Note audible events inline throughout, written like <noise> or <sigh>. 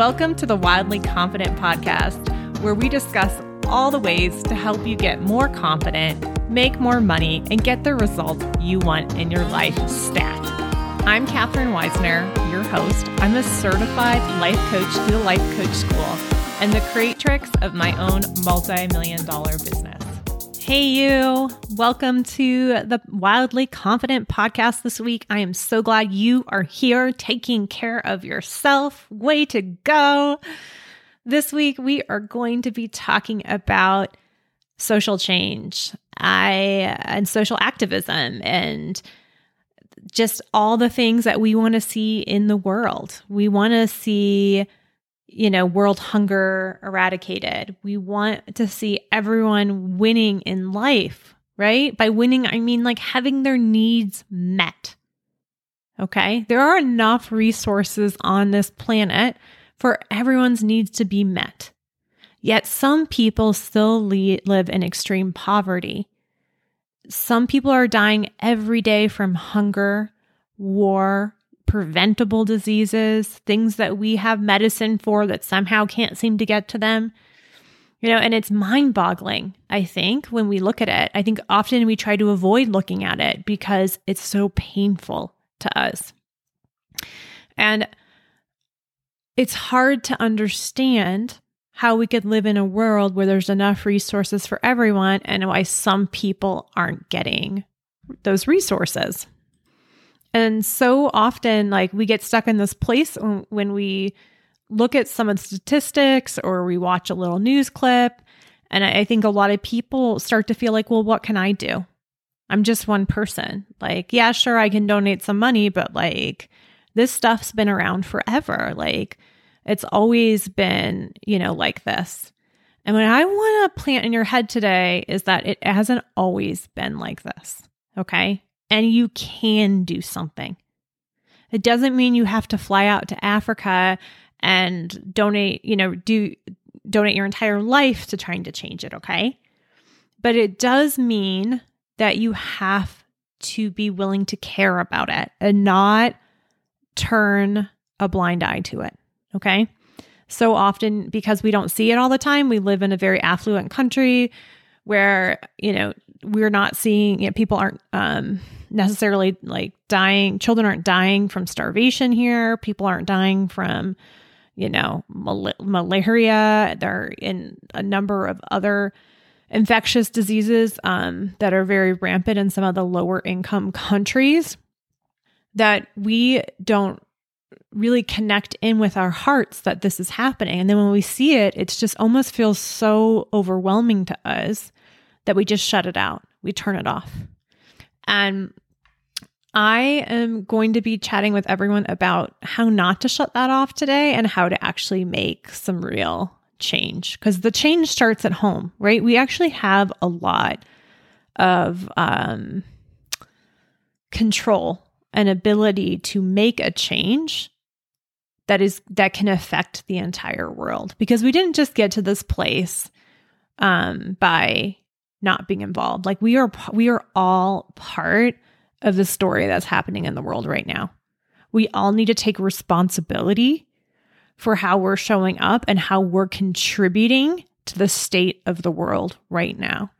Welcome to the Wildly Confident podcast, where we discuss all the ways to help you get more confident, make more money, and get the results you want in your life stat. I'm Katherine Weissner, your host. I'm a certified life coach through the Life Coach School and the creatrix of my own multi million dollar business. Hey, you. Welcome to the Wildly Confident podcast this week. I am so glad you are here taking care of yourself. Way to go. This week, we are going to be talking about social change I, and social activism and just all the things that we want to see in the world. We want to see you know, world hunger eradicated. We want to see everyone winning in life, right? By winning, I mean like having their needs met. Okay. There are enough resources on this planet for everyone's needs to be met. Yet some people still le- live in extreme poverty. Some people are dying every day from hunger, war, preventable diseases, things that we have medicine for that somehow can't seem to get to them. You know, and it's mind boggling, I think, when we look at it. I think often we try to avoid looking at it because it's so painful to us. And it's hard to understand how we could live in a world where there's enough resources for everyone and why some people aren't getting those resources. And so often, like, we get stuck in this place when we look at some of the statistics or we watch a little news clip. And I think a lot of people start to feel like, well, what can I do? I'm just one person. Like, yeah, sure, I can donate some money, but like, this stuff's been around forever. Like, it's always been, you know, like this. And what I want to plant in your head today is that it hasn't always been like this. Okay and you can do something. It doesn't mean you have to fly out to Africa and donate, you know, do donate your entire life to trying to change it, okay? But it does mean that you have to be willing to care about it and not turn a blind eye to it, okay? So often, because we don't see it all the time, we live in a very affluent country where, you know, we're not seeing, you know, people aren't, um, necessarily like dying. Children aren't dying from starvation here. People aren't dying from, you know, mal- malaria. They're in a number of other infectious diseases um, that are very rampant in some of the lower income countries that we don't really connect in with our hearts that this is happening. And then when we see it, it just almost feels so overwhelming to us that we just shut it out. We turn it off. And I am going to be chatting with everyone about how not to shut that off today and how to actually make some real change because the change starts at home, right? We actually have a lot of um, control and ability to make a change that is that can affect the entire world because we didn't just get to this place um, by not being involved. Like we are we are all part of the story that's happening in the world right now. We all need to take responsibility for how we're showing up and how we're contributing to the state of the world right now.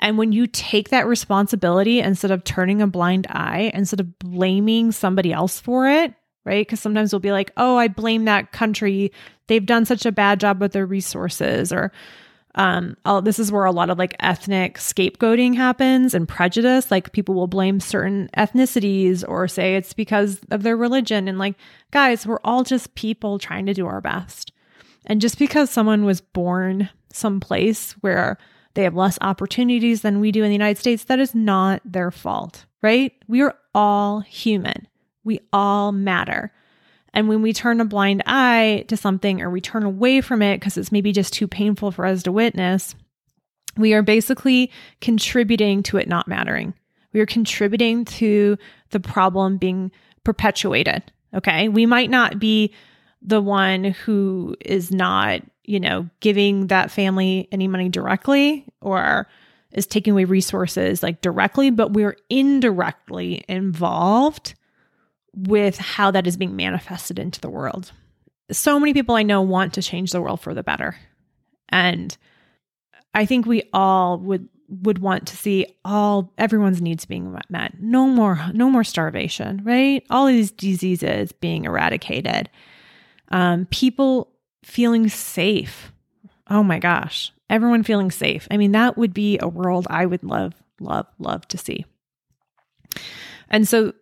And when you take that responsibility instead of turning a blind eye, instead of blaming somebody else for it, right? Because sometimes we'll be like, oh, I blame that country. They've done such a bad job with their resources, or um oh, this is where a lot of like ethnic scapegoating happens and prejudice. Like people will blame certain ethnicities or say it's because of their religion. And like guys we're all just people trying to do our best. And just because someone was born someplace where they have less opportunities than we do in the United States that is not their fault right? We are all human. We all matter and when we turn a blind eye to something or we turn away from it because it's maybe just too painful for us to witness, we are basically contributing to it not mattering. We are contributing to the problem being perpetuated. Okay. We might not be the one who is not, you know, giving that family any money directly or is taking away resources like directly, but we're indirectly involved with how that is being manifested into the world. so many people I know want to change the world for the better. And I think we all would would want to see all everyone's needs being met. No more no more starvation, right? All these diseases being eradicated. Um, people feeling safe. Oh my gosh. Everyone feeling safe. I mean, that would be a world I would love, love, love to see. And so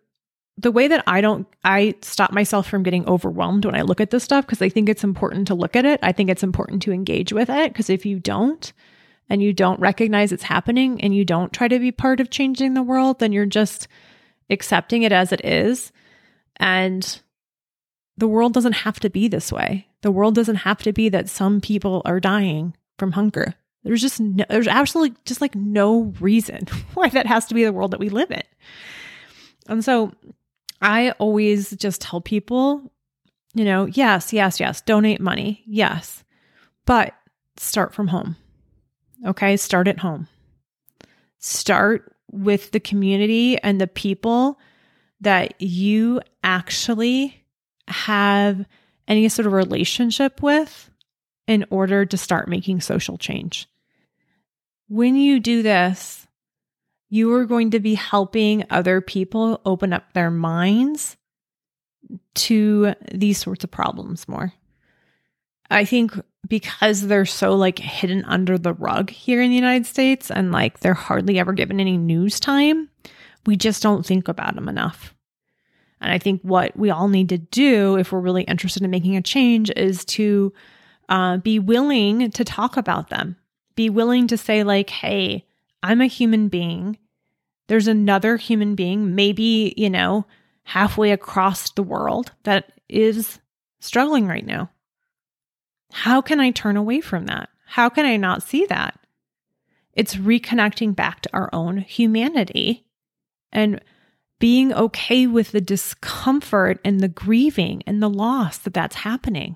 the way that I don't, I stop myself from getting overwhelmed when I look at this stuff because I think it's important to look at it. I think it's important to engage with it because if you don't, and you don't recognize it's happening and you don't try to be part of changing the world, then you're just accepting it as it is. And the world doesn't have to be this way. The world doesn't have to be that some people are dying from hunger. There's just no, there's absolutely just like no reason <laughs> why that has to be the world that we live in. And so I always just tell people, you know, yes, yes, yes, donate money. Yes. But start from home. Okay. Start at home. Start with the community and the people that you actually have any sort of relationship with in order to start making social change. When you do this, you are going to be helping other people open up their minds to these sorts of problems more. I think because they're so like hidden under the rug here in the United States and like they're hardly ever given any news time, we just don't think about them enough. And I think what we all need to do if we're really interested in making a change is to uh, be willing to talk about them. Be willing to say, like, hey, I'm a human being. There's another human being, maybe, you know, halfway across the world that is struggling right now. How can I turn away from that? How can I not see that? It's reconnecting back to our own humanity and being okay with the discomfort and the grieving and the loss that that's happening.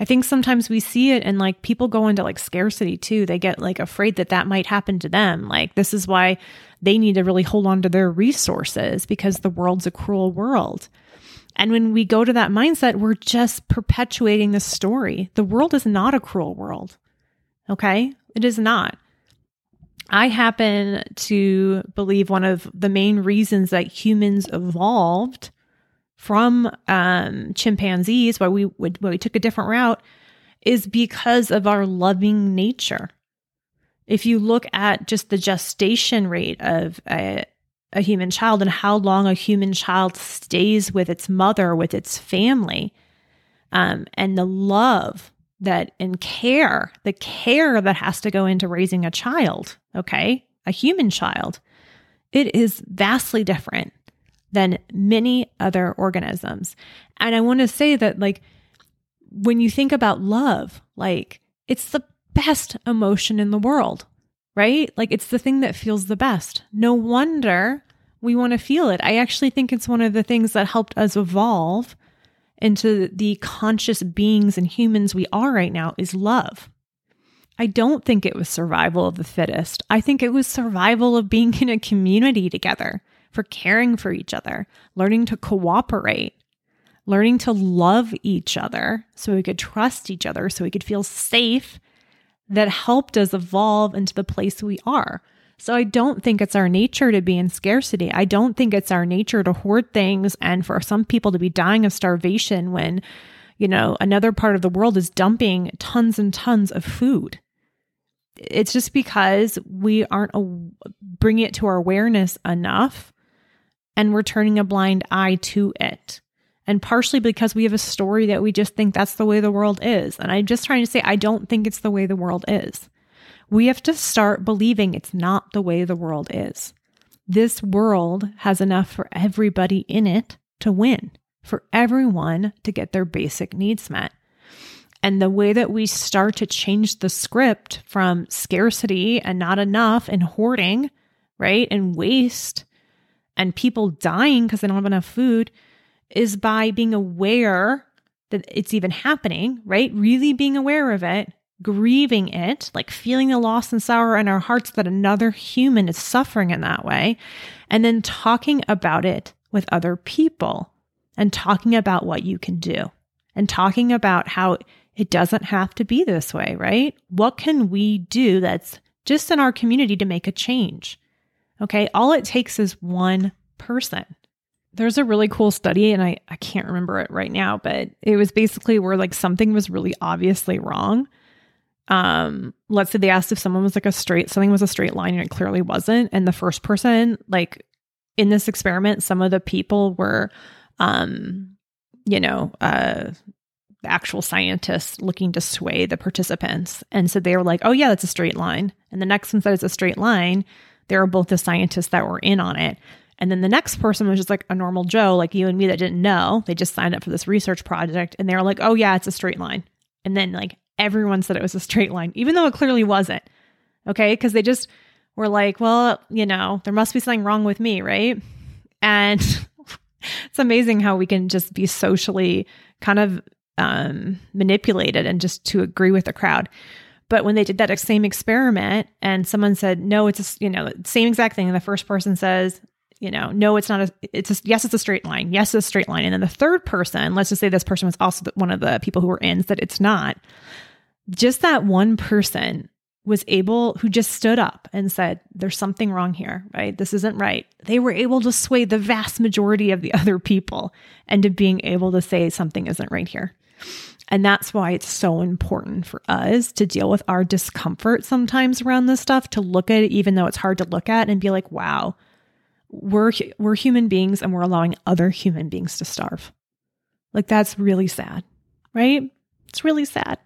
I think sometimes we see it and like people go into like scarcity too. They get like afraid that that might happen to them. Like this is why they need to really hold on to their resources because the world's a cruel world. And when we go to that mindset, we're just perpetuating the story. The world is not a cruel world. Okay? It is not. I happen to believe one of the main reasons that humans evolved from um, chimpanzees, why we would why we took a different route, is because of our loving nature. If you look at just the gestation rate of a, a human child and how long a human child stays with its mother, with its family, um, and the love that and care, the care that has to go into raising a child, okay, a human child, it is vastly different than many other organisms. And I want to say that, like, when you think about love, like, it's the best emotion in the world, right? Like, it's the thing that feels the best. No wonder we want to feel it. I actually think it's one of the things that helped us evolve into the conscious beings and humans we are right now is love. I don't think it was survival of the fittest. I think it was survival of being in a community together, for caring for each other, learning to cooperate, learning to love each other so we could trust each other, so we could feel safe, that helped us evolve into the place we are. So I don't think it's our nature to be in scarcity. I don't think it's our nature to hoard things and for some people to be dying of starvation when, you know, another part of the world is dumping tons and tons of food. It's just because we aren't a- bringing it to our awareness enough and we're turning a blind eye to it. And partially because we have a story that we just think that's the way the world is. And I'm just trying to say, I don't think it's the way the world is. We have to start believing it's not the way the world is. This world has enough for everybody in it to win, for everyone to get their basic needs met. And the way that we start to change the script from scarcity and not enough and hoarding, right, and waste and people dying because they don't have enough food is by being aware that it's even happening, right? Really being aware of it grieving it, like feeling the loss and sorrow in our hearts that another human is suffering in that way, and then talking about it with other people and talking about what you can do and talking about how it doesn't have to be this way, right? What can we do that's just in our community to make a change? Okay. All it takes is one person. There's a really cool study, and I, I can't remember it right now, but it was basically where like something was really obviously wrong. Um, let's say they asked if someone was like a straight, something was a straight line and it clearly wasn't. And the first person, like in this experiment, some of the people were, um, you know, uh, actual scientists looking to sway the participants. And so they were like, oh, yeah, that's a straight line. And the next one said it's a straight line. They were both the scientists that were in on it. And then the next person was just like a normal Joe, like you and me, that didn't know. They just signed up for this research project and they were like, oh, yeah, it's a straight line. And then like everyone said it was a straight line, even though it clearly wasn't. Okay. Because they just were like, well, you know, there must be something wrong with me. Right. And <laughs> it's amazing how we can just be socially kind of um, manipulated and just to agree with the crowd. But when they did that same experiment and someone said, no, it's a, you know, same exact thing. And the first person says, you know, no, it's not a, it's a, yes, it's a straight line. Yes, it's a straight line. And then the third person, let's just say this person was also one of the people who were in, said it's not. Just that one person was able, who just stood up and said, there's something wrong here, right? This isn't right. They were able to sway the vast majority of the <laughs> other people into being able to say something isn't right here. And that's why it's so important for us to deal with our discomfort sometimes around this stuff, to look at it, even though it's hard to look at and be like, wow, we're, we're human beings and we're allowing other human beings to starve. Like that's really sad, right? It's really sad.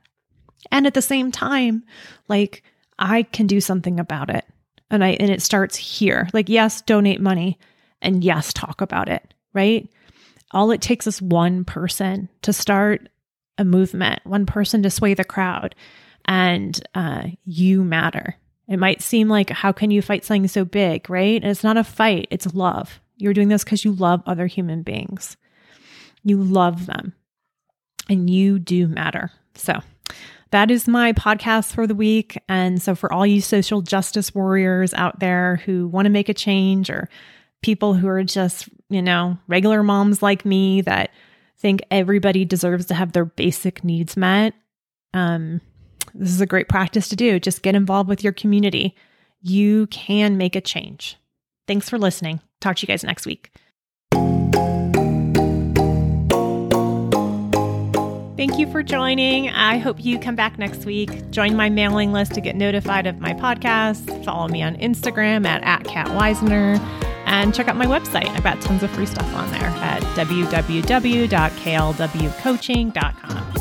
And at the same time, like I can do something about it. And I and it starts here. Like yes, donate money and yes, talk about it, right? All it takes is one person to start a movement, one person to sway the crowd, and uh, you matter. It might seem like, how can you fight something so big, right? And it's not a fight, it's love. You're doing this because you love other human beings. You love them, and you do matter. So, that is my podcast for the week. And so, for all you social justice warriors out there who want to make a change, or people who are just, you know, regular moms like me that think everybody deserves to have their basic needs met. Um, this is a great practice to do. Just get involved with your community. You can make a change. Thanks for listening. Talk to you guys next week. Thank you for joining. I hope you come back next week. Join my mailing list to get notified of my podcast. Follow me on Instagram at, at Kat Weissner and check out my website. I've got tons of free stuff on there at www.klwcoaching.com.